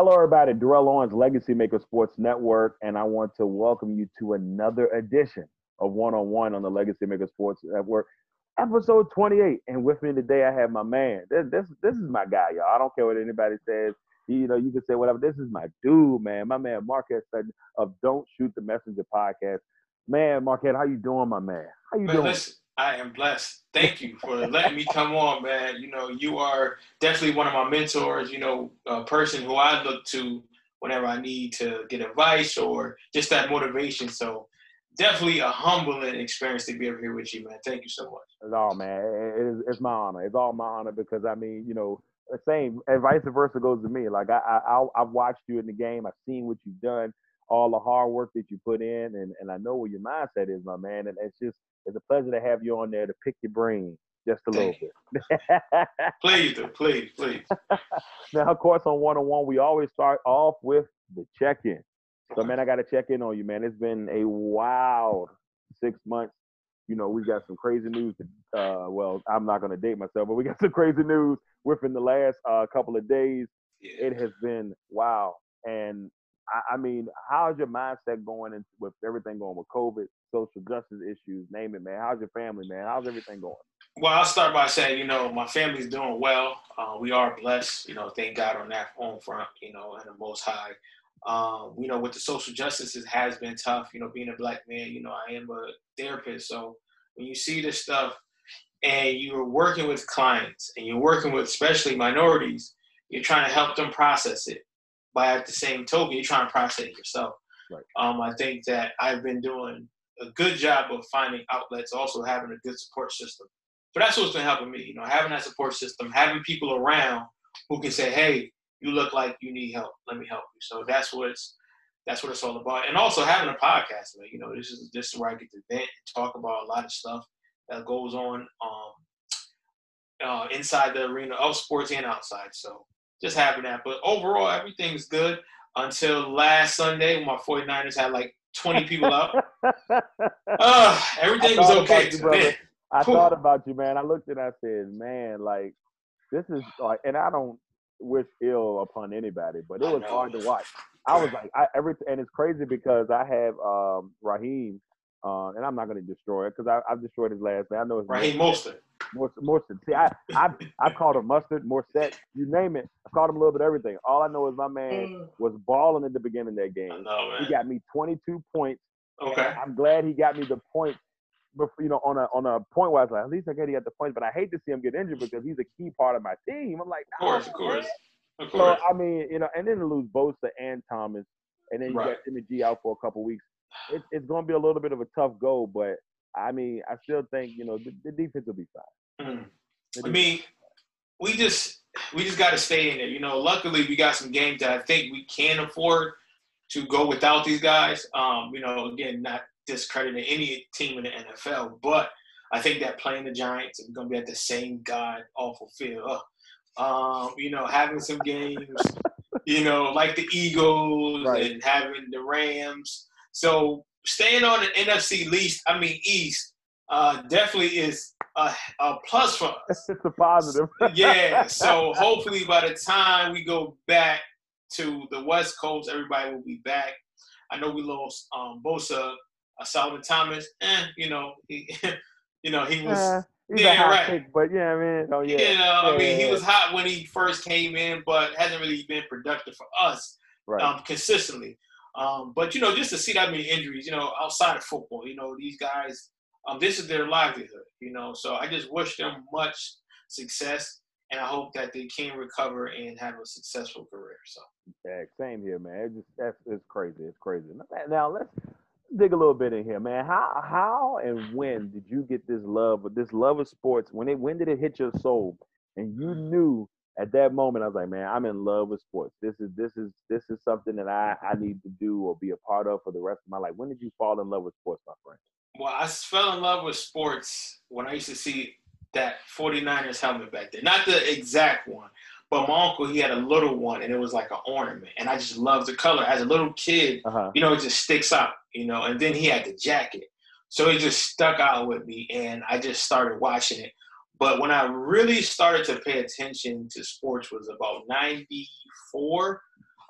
Hello, everybody. Darrell Owens, Legacy Maker Sports Network, and I want to welcome you to another edition of One on One on the Legacy Maker Sports Network, episode 28. And with me today, I have my man. This, this, this is my guy, y'all. I don't care what anybody says. You know, you can say whatever. This is my dude, man. My man, Marquette Sutton of Don't Shoot the Messenger podcast. Man, Marquette, how you doing, my man? How you Man, doing? listen, I am blessed. Thank you for letting me come on, man. You know, you are definitely one of my mentors. You know, a person who I look to whenever I need to get advice or just that motivation. So, definitely a humbling experience to be over here with you, man. Thank you so much. No, man, it is, it's my honor. It's all my honor because I mean, you know, the same and vice versa goes to me. Like I, I- I've watched you in the game. I've seen what you've done, all the hard work that you put in, and and I know what your mindset is, my man. And it's just it's a pleasure to have you on there to pick your brain just a little bit. Please do, please, please. now, of course, on one on one, we always start off with the check in. So, man, I got to check in on you, man. It's been a wild six months. You know, we got some crazy news. To, uh, well, I'm not going to date myself, but we got some crazy news within the last uh, couple of days. Yeah. It has been wow. And I, I mean, how's your mindset going in, with everything going with COVID, social justice issues, name it, man? How's your family, man? How's everything going? Well, I'll start by saying, you know, my family's doing well. Uh, we are blessed, you know, thank God on that home front, you know, and the Most High. Um, you know, with the social justice, it has been tough. You know, being a black man, you know, I am a therapist, so when you see this stuff and you're working with clients and you're working with especially minorities, you're trying to help them process it. But at the same token, you're trying to process it yourself. Right. Um, I think that I've been doing a good job of finding outlets, also having a good support system. But that's what's been helping me, you know, having that support system, having people around who can say, "Hey, you look like you need help. Let me help you." So that's what it's that's what it's all about. And also having a podcast, man. You know, this is this is where I get to vent and talk about a lot of stuff that goes on um, uh, inside the arena of sports and outside. So just having that. But overall, everything's good until last Sunday when my 49ers had like 20 people out. Uh, everything was okay. you. Man, I Cool. thought about you, man. I looked and I said, man, like this is like, and I don't wish ill upon anybody, but it was hard to watch. I was like, I every and it's crazy because I have um Raheem, uh, and I'm not going to destroy it because I've destroyed his last name. I know his Raheem Mostert. More more see I I I've called him mustard, more set, you name it. I've called him a little bit of everything. All I know is my man mm. was balling at the beginning of that I game. know, He got me 22 points. Okay. I'm glad he got me the points. But you know, on a on a point where I was like, at least I get he got the points. But I hate to see him get injured because he's a key part of my team. I'm like, Of course, of course. man." Of So. I mean, you know, and then to lose Bosa and Thomas, and then you Right. got Jimmy G out for a couple weeks. It, it's going to be a little bit of a tough go, but I mean, I still think you know the, the defense will be fine. Mm. I mean, we just we just got to stay in there. You know, luckily we got some games that I think we can afford to go without these guys. Um, you know, again, not discrediting any team in the NFL, but I think that playing the Giants and going to be at the same god awful field. Um, you know, having some games, you know, like the Eagles Right. and having the Rams. So staying on the NFC least, I mean East, uh, definitely is a, a plus for us it's a positive. yeah. So hopefully by the time we go back to the West Coast, everybody will be back. I know we lost um, Bosa, uh, Solomon Thomas, eh, you know, he, you know, he was, Uh, he's Yeah, a hot right. pick, but yeah, man. Oh yeah. you know, I mean, he was hot when he first came in, but hasn't really been productive for us right. um, consistently. Um, but you know, just to see that many injuries, you know, outside of football, you know, these guys um, this is their livelihood, you know. So I just wish them much success, and I hope that they can recover and have a successful career. So yeah, same here, man. It's just that's it's crazy. It's crazy. Now let's dig a little bit in here, man. How how and when did you get this love, this love of sports? When it when did it hit your soul, and you knew at that moment, I was like, man, I'm in love with sports. This is this is this is something that I I need to do or be a part of for the rest of my life. When did you fall in love with sports, my friend? Well, I fell in love with sports when I used to see that 49ers helmet back there. Not the exact one, but my uncle he had a little one, and it was like an ornament, and I just loved the color. As a little kid, uh-huh. you know, it just sticks out, you know. And then he had the jacket, so it just stuck out with me, and I just started watching it. But when I really started to pay attention to sports was about 94.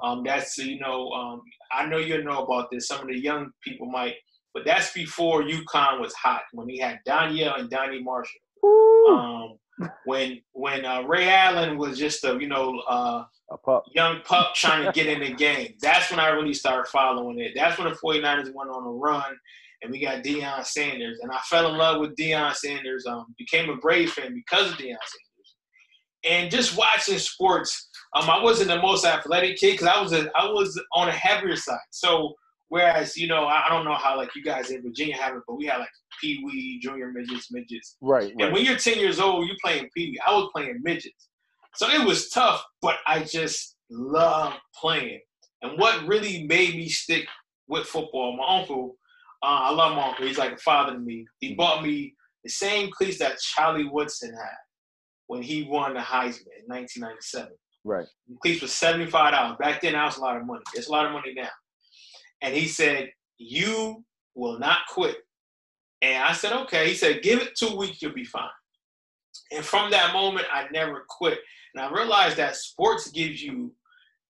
Um, that's, you know, um, I know you know about this. Some of the young people might, but that's before UConn was hot when we had Donyell and Donny Marshall. Um, when when uh, Ray Allen was just a, you know, uh, a pup. young pup trying to get in the game. That's when I really started following it. That's when the 49ers went on a run and we got Deion Sanders. And I fell in love with Deion Sanders. Um, became a Brave fan because of Deion Sanders. And just watching sports, um, I wasn't the most athletic kid because I was a, I was on a heavier side. So whereas you know I, I don't know how like you guys in Virginia have it, but we had like pee wee, junior midgets, midgets. Right, right. And when you're 10 years old, you're playing pee wee. I was playing midgets. So it was tough, but I just loved playing. And what really made me stick with football, my uncle uh, I love my uncle. He's like a father to me. He mm-hmm. bought me the same cleats that Charlie Woodson had when he won the Heisman in 1997. Right. The cleats was $75. Back then, that was a lot of money. It's a lot of money now. And he said, You will not quit. And I said, Okay. He said, Give it two weeks, you'll be fine. And from that moment, I never quit. And I realized that sports gives you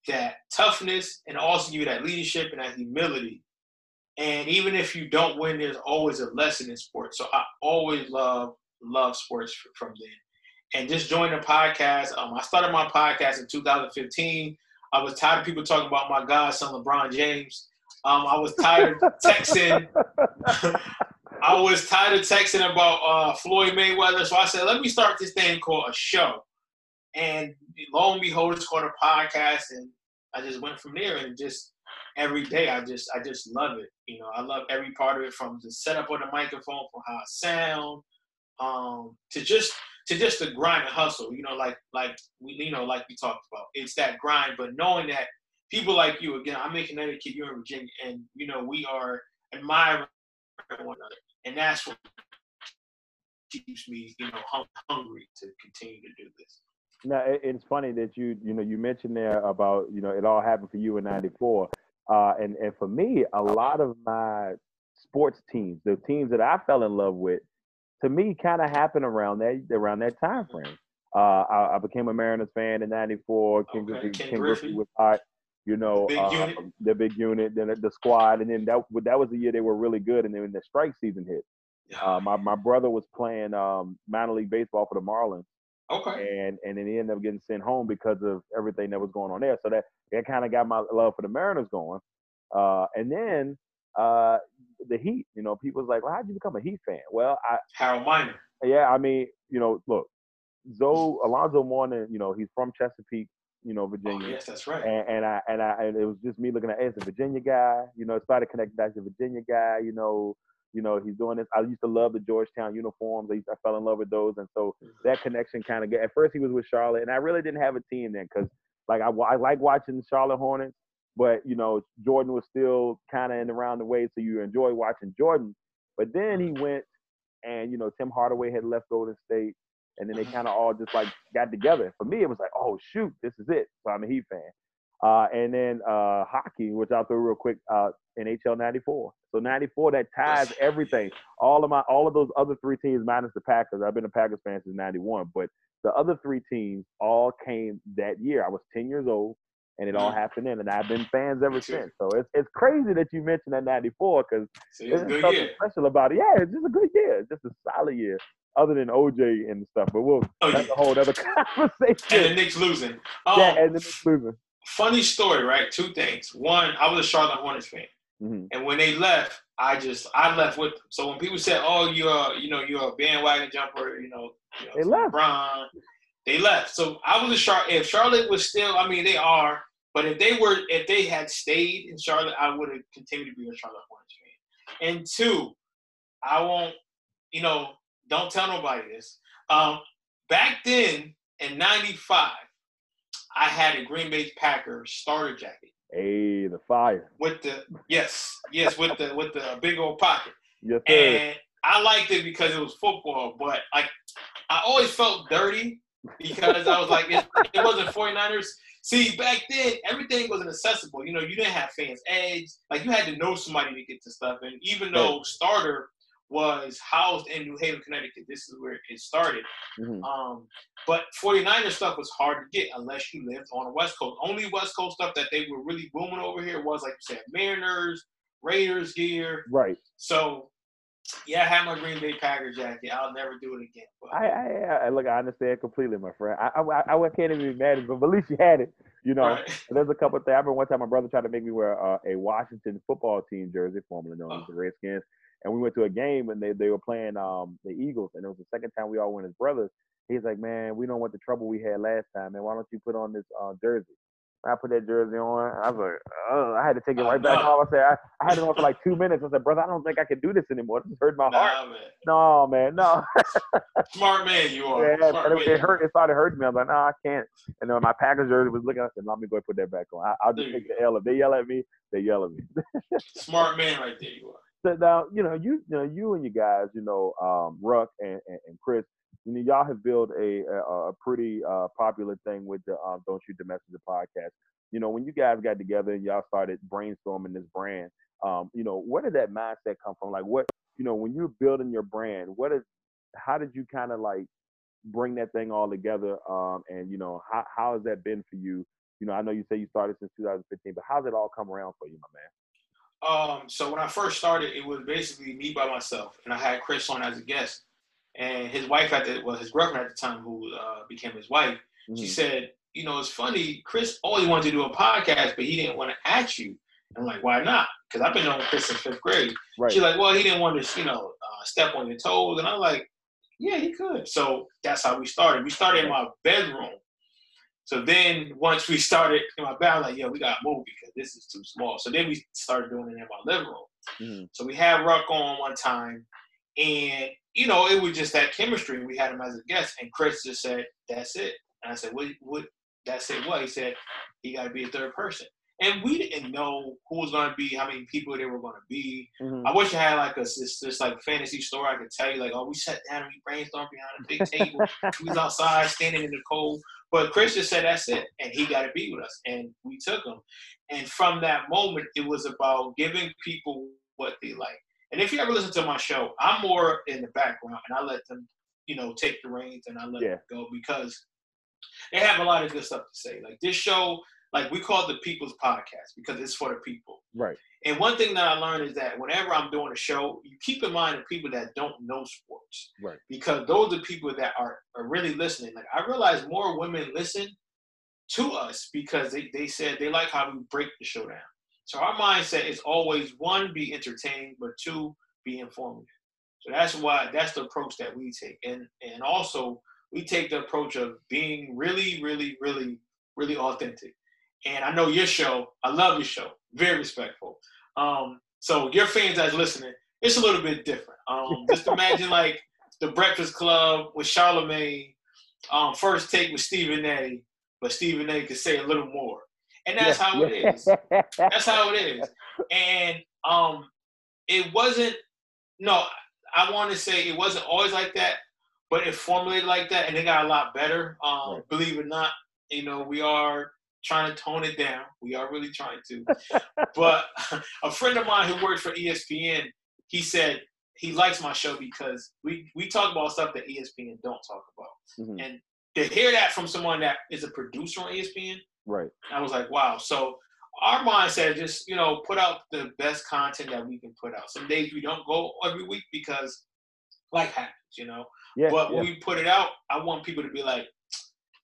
that toughness and also give you that leadership and that humility and even if you don't win, there's always a lesson in sports. So I always love love sports from then. And just join the podcast. Um, I started my podcast in 2015. I was tired of people talking about my godson LeBron James. Um, I was tired of texting. I was tired of texting about uh, Floyd Mayweather. So I said, let me start this thing called a show. And lo and behold, it's called a podcast. And I just went from there and just every day I just I just love it. You know, I love every part of it from the setup of the microphone, from how I sound, um, to just to just the grind and hustle. You know, like like we you know like we talked about. It's that grind, but knowing that people like you again, I'm in Connecticut, you're in Virginia, and you know we are admiring one another, and that's what keeps me you know hung, hungry to continue to do this. Now it's funny that you you know you mentioned there about you know it all happened for you in '94. Uh, and and for me, a lot of my sports teams, the teams that I fell in love with, to me, kind of happened around that around that time frame. Uh, I, I, became a Mariners fan in '94. King, okay. King, King Griffey was hot. You know, big uh, the big unit, then the squad, and then that that was the year they were really good. And then the strike season hit, uh, my my brother was playing um, minor league baseball for the Marlins, Okay. And and then he ended up getting sent home because of everything that was going on there. So that that kind of got my love for the Mariners going. Uh, and then uh, the Heat. You know, people was like, "Well, how did you become a Heat fan?" Well, I Harold Miner. Yeah, I mean, you know, look, Zo Alonzo Mourning. You know, he's from Chesapeake. You know, Virginia. Oh, yes, that's right. And, and I and I and it was just me looking at as a Virginia guy. You know, started connecting back to Virginia guy. You know, you know, he's doing this. I used to love the Georgetown uniforms. I, used, I fell in love with those, and so that mm-hmm. connection kind of. At first, he was with Charlotte, and I really didn't have a team then because, like, I, I like watching Charlotte Hornets, but you know, Jordan was still kind of in around the way, so you enjoy watching Jordan. But then he went, and you know, Tim Hardaway had left Golden State, and then they mm-hmm. kind of all just like got together. For me, it was like, oh shoot, this is it. So I'm a Heat fan. Uh, and then uh, hockey, which I'll throw real quick, uh, NHL '94. So '94 that ties everything. All of my, all of those other three teams minus the Packers. I've been a Packers fan since '91, but the other three teams all came that year. I was 10 years old, and it all mm-hmm. happened then, and I've been fans ever since. So it's it's crazy that you mentioned that '94 because there's something year. special about it. Yeah, it's just a good year, just a solid year. Other than OJ and stuff, but we'll oh, that's yeah. a whole other conversation. And the Knicks losing. Um, yeah, and the Knicks losing funny story, right? Two things. One, I was a Charlotte Hornets fan. Mm-hmm. And when they left, I just I left with them. So when people said, "Oh, you're you know you're a bandwagon jumper," you know, you know They left. LeBron, they left. So I was a Charlotte. If Charlotte was still, I mean, they are. But if they were, if they had stayed in Charlotte, I would have continued to be a Charlotte Hornets fan. And two, I won't, you know, don't tell nobody this. Um, back then in '95, I had a Green Bay Packers starter jacket Hey, the fire. with the yes, yes, with the with the big old pocket. Yes, sir. And I liked it because it was football, but like I always felt dirty because I was like, it, it wasn't 49ers. See, back then everything wasn't accessible. You know, you didn't have fans' eggs. Like you had to know somebody to get to stuff. And even though starter was housed in New Haven, Connecticut, this is where it started. Mhm. Um, but 49er stuff was hard to get unless you lived on the West Coast. Only West Coast stuff that they were really booming over here was like you said, Mariners, Raiders gear. Right. So yeah, I have my Green Bay Packer jacket. I'll never do it again. But I, I, I look. I understand completely, my friend. I, I, I can't even be mad at but at least you had it. You know, Right. there's a couple of things. I remember one time my brother tried to make me wear uh, a Washington football team jersey, formerly known as the Redskins, and we went to a game and they, they were playing um the Eagles, and it was the second time we all went as brothers. He's like, man, we don't want the trouble we had last time, man. Why don't you put on this uh, jersey? I put that jersey on. I was like, oh, I had to take it right back know. off. I said, I, I had it on for like two minutes. I said, brother, I don't think I can do this anymore. This hurt my heart. man. No, man, no. Smart man, you are. Yeah, Smart and it, it hurt. It started hurting me. I was like, no, I can't. And then my Packers jersey was looking. At me. I said, let me go and put that back on. I, I'll just There take the L. If they yell at me, they yell at me. Smart man, right there. You are. Now, you know, you, you know, you and you guys, you know, um, Ruck and, and, and Chris, you know, y'all have built a a, a pretty uh, popular thing with the um, Don't Shoot the podcast. You know, when you guys got together and y'all started brainstorming this brand, um, you know, where did that mindset come from? Like, what, you know, when you're building your brand, what is, how did you kind of like bring that thing all together? Um, and you know, how how has that been for you? You know, I know you say you started since 2015, but how's it all come around for you, my man? Um, so when I first started, it was basically me by myself, and I had Chris on as a guest, and his wife at the well, his girlfriend at the time, who uh, became his wife. She Mhm. said, "You know, it's funny. Chris always wanted to do a podcast, but he didn't want to ask you." And I'm like, "Why not?" Because I've been knowing Chris since fifth grade. Right. She's like, "Well, he didn't want to, you know, uh, step on your toes," and I'm like, "Yeah, he could." So that's how we started. We started in my bedroom. So then once we started in my bed, I'm like, "Yeah, we got to move because this is too small." So then we started doing it in my living room. Mhm. So we had Ruck on one time, and you know, it was just that chemistry. We had him as a guest, and Chris just said, "That's it." And I said, "What? What? That's it? What?" He said, "He got to be a third person." And we didn't know who was going to be, how many people they were going to be. Mhm. I wish I had like a this, this like fantasy story I could tell you, like, oh, we sat down and we brainstormed behind a big table. we was outside standing in the cold. But Chris just said that's it, and he got to be with us, and we took him. And from that moment, it was about giving people what they like. And if you ever listen to my show, I'm more in the background, and I let them, you know, take the reins, and I let Yeah. them go because they have a lot of good stuff to say. Like this show, like we call it the People's Podcast because it's for the people. Right. And one thing that I learned is that whenever I'm doing a show, you keep in mind the people that don't know sports. Right. Because those are people that are, are really listening. Like I realize more women listen to us because they, they said they like how we break the show down. So our mindset is always one, be entertained, but two, be informative. So that's why that's the approach that we take. And and also we take the approach of being really, really, really, really authentic. And I know your show, I love your show, very respectful. Um, so your fans that's listening, it's a little bit different. Um, just imagine like the Breakfast Club with Charlemagne, um, first take with Stephen A, but Stephen A could say a little more. And that's how it is. That's how it is. And um, it wasn't. No, I want to say it wasn't always like that, but it formulated like that, and it got a lot better. Um, Right. Believe it or not, you know, we are trying to tone it down. We are really trying to. but a friend of mine who works for ESPN, he said he likes my show because we we talk about stuff that ESPN don't talk about, Mhm. and to hear that from someone that is a producer on ESPN, Right. I was like, wow. So our mindset is just, you know, put out the best content that we can put out. Some days we don't go every week because life happens, you know. Yeah. but yeah. when we put it out, I want people to be like,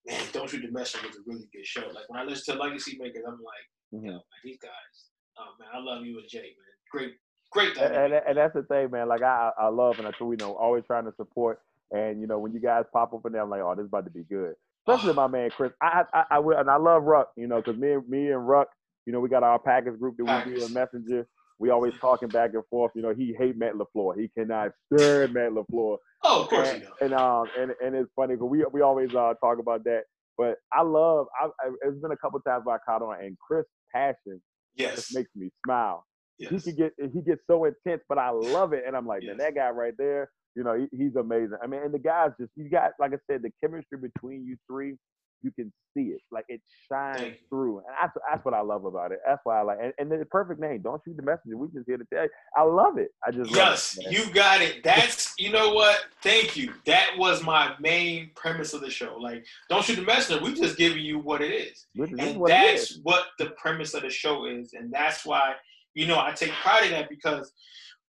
man, Don't the Messenger was a really good show. Like when I listen to Legacy Makers, I'm like, Mhm. yo, man, these guys, oh man, I love you and Jay, man. Great, Great and, and, and that's the thing, man. Like I, I love and I you know always trying to support. And you know when you guys pop up in there, I'm like, oh, this is about to be good. Especially my man Chris. I I, I will, and I love Ruck. You know, because me and me and Ruck, you know, we got our package group that we do in Messenger. We always talking back and forth. You know, he hate Matt Lafleur. He cannot stand Matt Lafleur. oh, of course and, you know. and um and and it's funny because we we always uh talk about that. But I love. I, I it's been a couple times where I caught on, and Chris' passion Yes. just makes me smile he could get he gets so intense, but I love it, and I'm like, man, that guy right there, you know, he, he's amazing. I mean, and the guys just you got like I said, the chemistry between you three, you can see it, like it shines through, and that's that's what I love about it. That's why I like, and, and the perfect name. Don't shoot the messenger. We just here to tell you, I love it. I just Yes, love it, you got it. That's you know what? Thank you. That was my main premise of the show. Like, don't shoot the messenger. We just giving you what it is. This and what that's is. what the premise of the show is and that's why you know i take pride in that because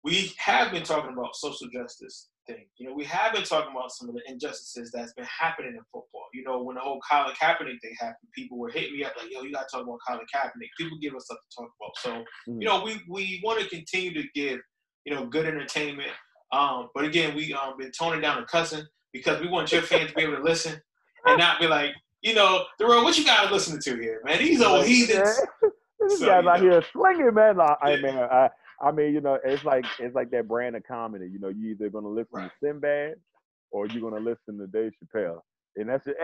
we have been talking about social justice thing you know we have been talking about some of the injustices that's been happening in football you know when the whole colin kaepernick thing happened people were hitting me up like yo you gotta talk about colin kaepernick people give us stuff to talk about so Mhm. you know we we want to continue to give you know good entertainment um but again we um been toning down the cussing because we want your fans to be able to listen and not be like you know, Darrell, what you got to listen to here, man? These old heathens. yeah. These So, guys out know. here slinging, man. I, I mean, I, I mean, you know, it's like it's like that brand of comedy. You know, you either gonna listen Right. to Sinbad or you're gonna listen to Dave Chappelle, and that's it.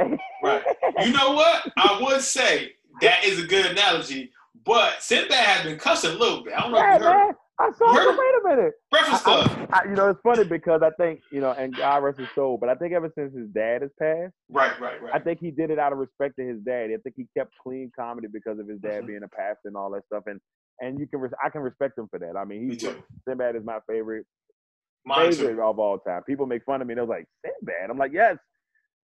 Right. You know what? I would say that is a good analogy, but Sinbad has been cussing a little bit. I don't know yeah, if you heard. man. I saw. It. Wait a minute. Breakfast Club. I, you know, it's funny because I think you know, and God rest his soul, but I think ever since his dad has passed, Right, right, right. I think he did it out of respect to his dad. I think he kept clean comedy because of his dad Mhm. being a pastor and all that stuff. And and you can, res- I can respect him for that. I mean, Me he's too. Sinbad is my favorite Mine favorite too. of all time. People make fun of me. They're like, Sinbad. I'm like, yes.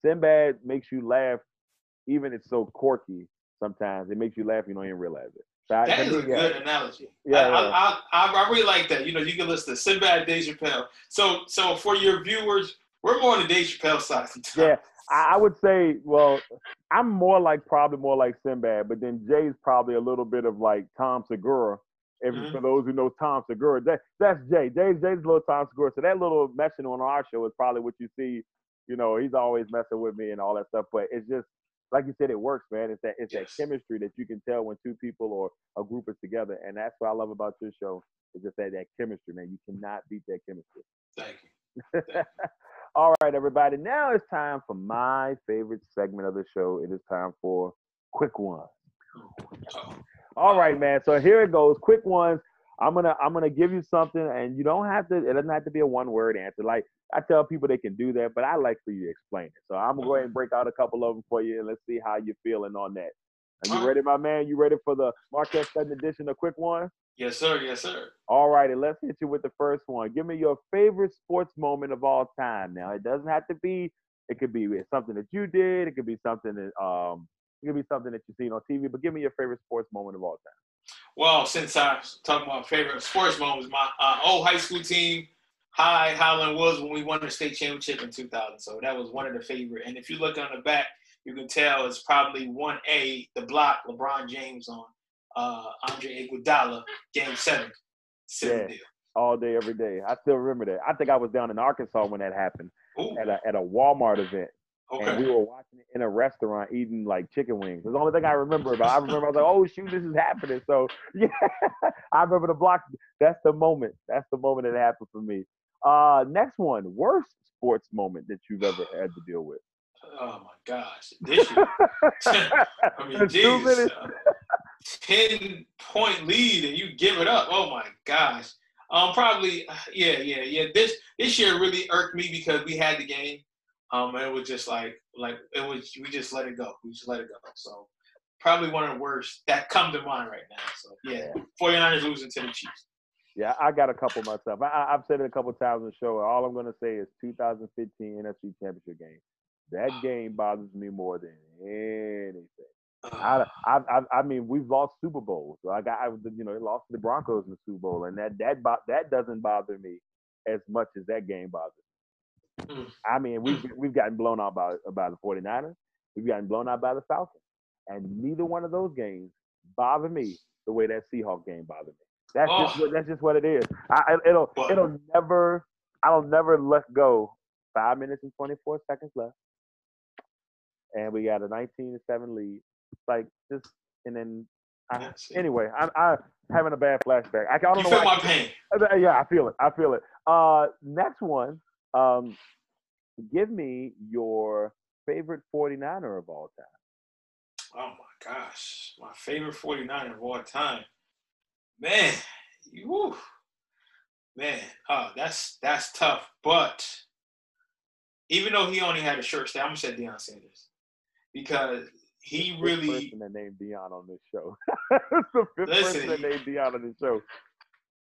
Sinbad makes you laugh, even it's so quirky. Sometimes it makes you laugh. You don't even realize it. So I- That to is a me, yeah. good analogy. Yeah, I, yeah. I, I, I really like that. You know, you can listen to Sinbad, Dave Chappelle. So, so for your viewers, we're more on the Dave Chappelle side. sometimes. Yeah, I, would say, well, I'm more like probably more like Sinbad, but then Jay's probably a little bit of like Tom Segura. If Mhm. for those who know Tom Segura, that that's Jay. Jay's Jay's a little Tom Segura. So that little messing on our show is probably what you see. You know, he's always messing with me and all that stuff. But it's just like you said, it works, man. It's that it's Yes. that chemistry that you can tell when two people or a group is together, and that's what I love about your show. It's just that that chemistry, man. You cannot beat that chemistry. Thank you. All right, everybody. Now it's time for my favorite segment of the show. It is time for quick ones. All right, man. So here it goes. Quick ones. I'm gonna I'm gonna give you something, and you don't have to. It doesn't have to be a one word answer. Like I tell people they can do that, but I like for you to explain it. So I'm gonna go ahead and break out a couple of them for you, and let's see how you're feeling on that. Are you ready, my man? You ready for the Marquette Sutton edition of Quick One? Yes, sir. Yes, sir. All righty, let's hit you with the first one. Give me your favorite sports moment of all time. Now, it doesn't have to be. It could be something that you did. It could be something that um. It could be something that you've seen on TV. But give me your favorite sports moment of all time. Well, since I'm talking about favorite sports moments, my uh, old high school team, High Highland Woods, when we won the state championship in 2000. So that was one of the favorite. And if you look on the back, you can tell it's probably 1A, the block, LeBron James on uh, Andre Iguodala, game seven. Seven Yeah. deal. All day, every day. I still remember that. I think I was down in Arkansas when that happened Ooh, at a at a Walmart event, and we were watching it in a restaurant eating like chicken wings. It's the only thing I remember about. I remember I was like, "Oh shoot, this is happening." So yeah, I remember the block. That's the moment. That's the moment that happened for me. Uh, next one, worst sports moment that you've ever had to deal with. Oh my gosh. This year. I mean, Two minutes. uh, 10 point lead and you give it up. Oh my gosh. Um, probably, yeah, yeah, yeah. This this year really irked me because we had the game. Um, and it was just like, like it was. We just let it go. We just let it go. So probably one of the worst that come to mind right now. So yeah, 49ers losing to the Chiefs. Yeah, I got a couple myself. I, I've said it a couple times on the show. All I'm going to say is 2015 NFC Championship game. That game bothers me more than anything. I, I, I, mean, we've lost Super Bowls. Like I, I, you know, lost to the Broncos in the Super Bowl, and that that that doesn't bother me as much as that game bothers. me. Mm. I mean, we've we've gotten blown out by by the 49ers. We've gotten blown out by the Falcons, and neither one of those games bother me the way that Seahawks game bothered me. That's Oh. just what that's just what it is. I, it'll What? it'll never I'll never let go. Five minutes and twenty four seconds left, and we got a nineteen to seven lead. Like just and then I, anyway, I'm I having a bad flashback. I, I don't You know feel my pain. Uh, Yeah, I feel it. I feel it. Uh, next one. Um, give me your favorite 49er of all time. Oh my gosh, my favorite 49er of all time. Man, you, man, uh, that's that's tough. But even though he only had a short stay, I'm gonna say Deion Sanders because he Fifth really person that named Deion on this show. the fifth Listen, person that named Deion on this show.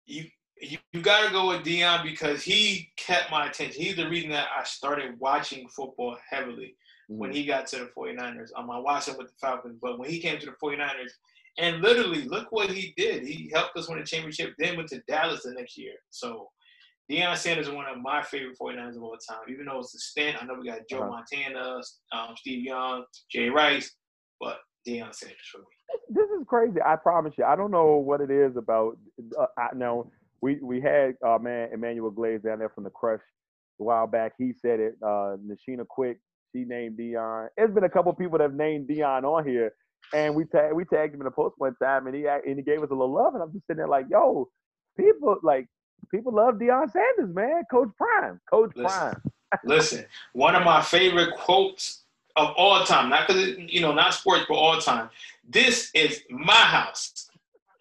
you you, you got to go with Deion because he kept my attention. He's the reason that I started watching football heavily when Mhm. he got to the 49ers. Um, I watched him with the Falcons, but when he came to the 49ers, and literally, look what he did. He helped us win a championship, then went to Dallas the next year. So, Deion Sanders is one of my favorite 49ers of all time. Even though it's a stint, I know we got Joe Uh-huh. Montana, um, Steve Young, Jay Rice, but Deion Sanders for me. This is crazy. I promise you. I don't know what it is about. Uh, I know we we had uh, man Emmanuel Glaze down there from the Crush a while back. He said it. Uh, Nashina Quick. She named Deion. There's been a couple people that have named Deion on here, and we tag we tagged him in a post one time, and he and he gave us a little love, and I'm just sitting there like, yo, people like people love Deion Sanders, man. Coach Prime, Coach Listen. Prime. Listen, one of my favorite quotes of all time, not because you know, not sports, but all time. This is my house.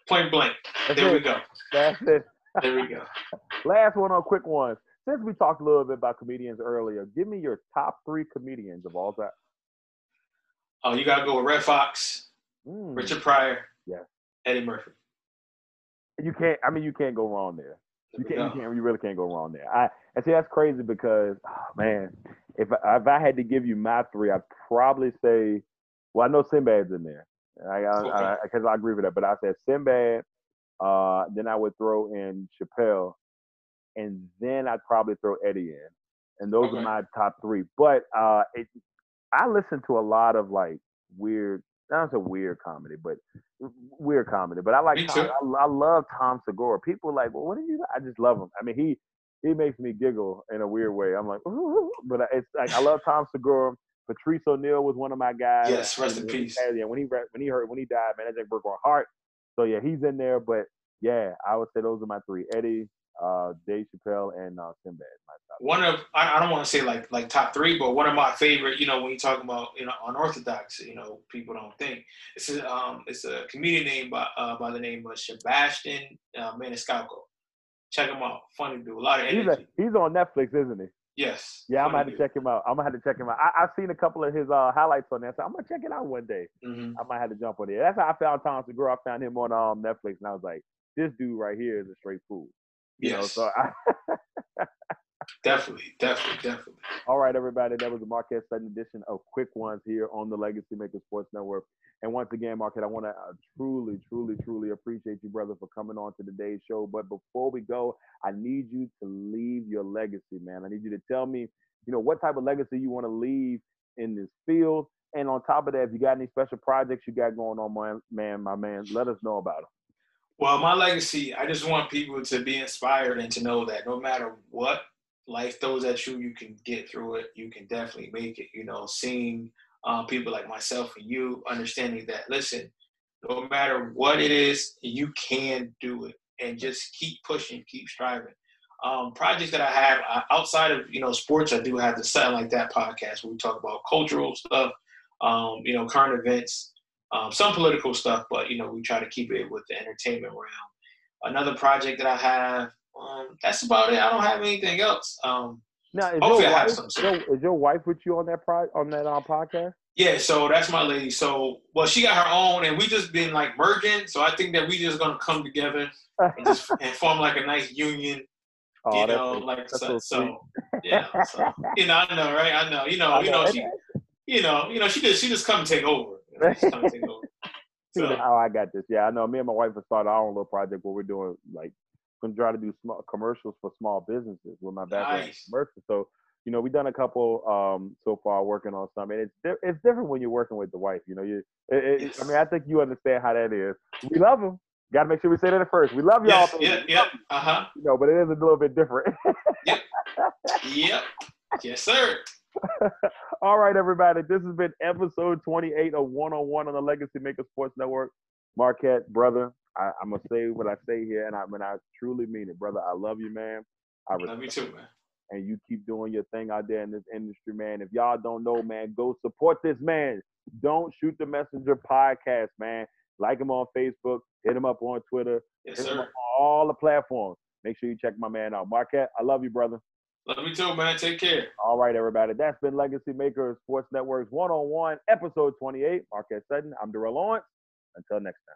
Point blank. That's There we go. That's it. There we go. Last one on quick ones. Since we talked a little bit about comedians earlier, give me your top three comedians of all time. Oh, you gotta go with Redd Foxx, Mm. Richard Pryor, Yeah. Eddie Murphy. You can't. I mean, you can't go wrong there. There You can't. You can't. You really can't go wrong there. I and see that's crazy because oh, man, if I, if I had to give you my three, I'd probably say, well, I know Sinbad's in there. I because I. 'cause I agree with that, but I said Sinbad. Uh, then I would throw in Chappelle, and then I'd probably throw Eddie in, and those Okay. are my top three. But uh, it, I listen to a lot of like weird. Not a weird comedy, but weird comedy. But I like Tom. I, I love Tom Segura. People are like, well, what did you? I just love him. I mean, he he makes me giggle in a weird way. I'm like, but it's like I love Tom Segura. Patrice O'Neal was one of my guys. Yes, rest in peace. Yeah, when he when he heard when he died, man, that just broke my heart. So yeah, he's in there. But yeah, I would say those are my three: Eddie, uh, Dave Chappelle, and uh, Sinbad. One of I, I don't want to say like like top three, but one of my favorite. You know, when you talk about you know unorthodox, you know, people don't think it's a um it's a comedian named by uh, by the name of Sebastian uh, Maniscalco. Check him out. Funny dude. A lot of He's energy. a, he's on Netflix, isn't he? yes. Yeah, I'm gonna have to dude. check him out. I'm gonna have to check him out. I, I've seen a couple of his uh, highlights on there, so I'm gonna check it out one day. Mhm. I might have to jump on it. That's how I found Tom Segura. I found him on um, Netflix, and I was like, this dude right here is a straight fool. You know, Yes. so I, Definitely, definitely, definitely. All right, everybody, that was the Marquette Sutton edition of Quick Ones here on the Legacy Maker Sports Network. And once again, Marquette, I want to uh, truly, truly, truly appreciate you, brother, for coming on to today's show. But before we go, I need you to leave your legacy, man. I need you to tell me, you know, what type of legacy you want to leave in this field. And on top of that, if you got any special projects you got going on, man, man my man, let us know about them. Well, my legacy, I just want people to be inspired and to know that no matter what life throws at you, you can get through it. You can definitely make it. You know, seeing um, people like myself and you understanding that, listen, no matter what it is, you can do it and just keep pushing, keep striving. Um, projects that I have uh, outside of, you know, sports, I do have the Something Like That podcast where we talk about cultural stuff, um, you know, current events, um, some political stuff, but you know we try to keep it with the entertainment realm. Another project that I have, um, that's about it. I don't have anything else. Um, Now, is Hopefully your, I have wife, some is your, is your wife with you on that pro, on that uh, podcast? yeah, so that's my lady. So well, she got her own, and we just been like merging. So I think that we just gonna come together and just and form like a nice union. Oh, you know, like so, so so yeah. So, you know, I know, right? I know. You know, you know, she, you know, you know, she just she just come take over. You know, just come and take over. See So- how I got this. Yeah, I know. Me and my wife have started our own little project where we're doing like gonna try to do small commercials for small businesses with my background in Nice. commercials. So you know, we've done a couple um so far working on some, and it's di- it's different when you're working with the wife. You know, you it, it, I mean, I think you understand how that is. We love them. Got to make sure we say that at first. We love y'all. Yes, yeah, yeah. Uh huh. You know, but it is a little bit different. Yep. Yep. Yes, sir. All right, everybody. This has been episode 28 of One on One on the Legacy Maker Sports Network. Marquette, brother, I, I'm gonna say what I say here, and I mean I truly mean it, brother. I love you, man. I Love you too, man. and you keep doing your thing out there in this industry, man. If y'all don't know, man, go support this man. Don't shoot the messenger podcast, man. Like him on Facebook, hit him up on Twitter, Yes, hit him sir. up on all the platforms. Make sure you check my man out. Marquette, I love you, brother. Love you too, man. Take care. All right, everybody. That's been Legacy Maker Sports Network's one on one, episode 28. Marquette Sutton. I'm Darrell Lawrence. Until next time.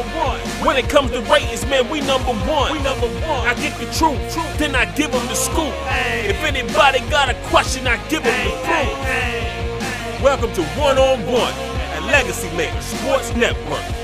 When it comes to ratings, man, we number one. We number one. I get the truth, truth, then I give them the scoop. If anybody got a question, I give them the proof. Welcome to one-on-one at Legacy Maker Sports Network.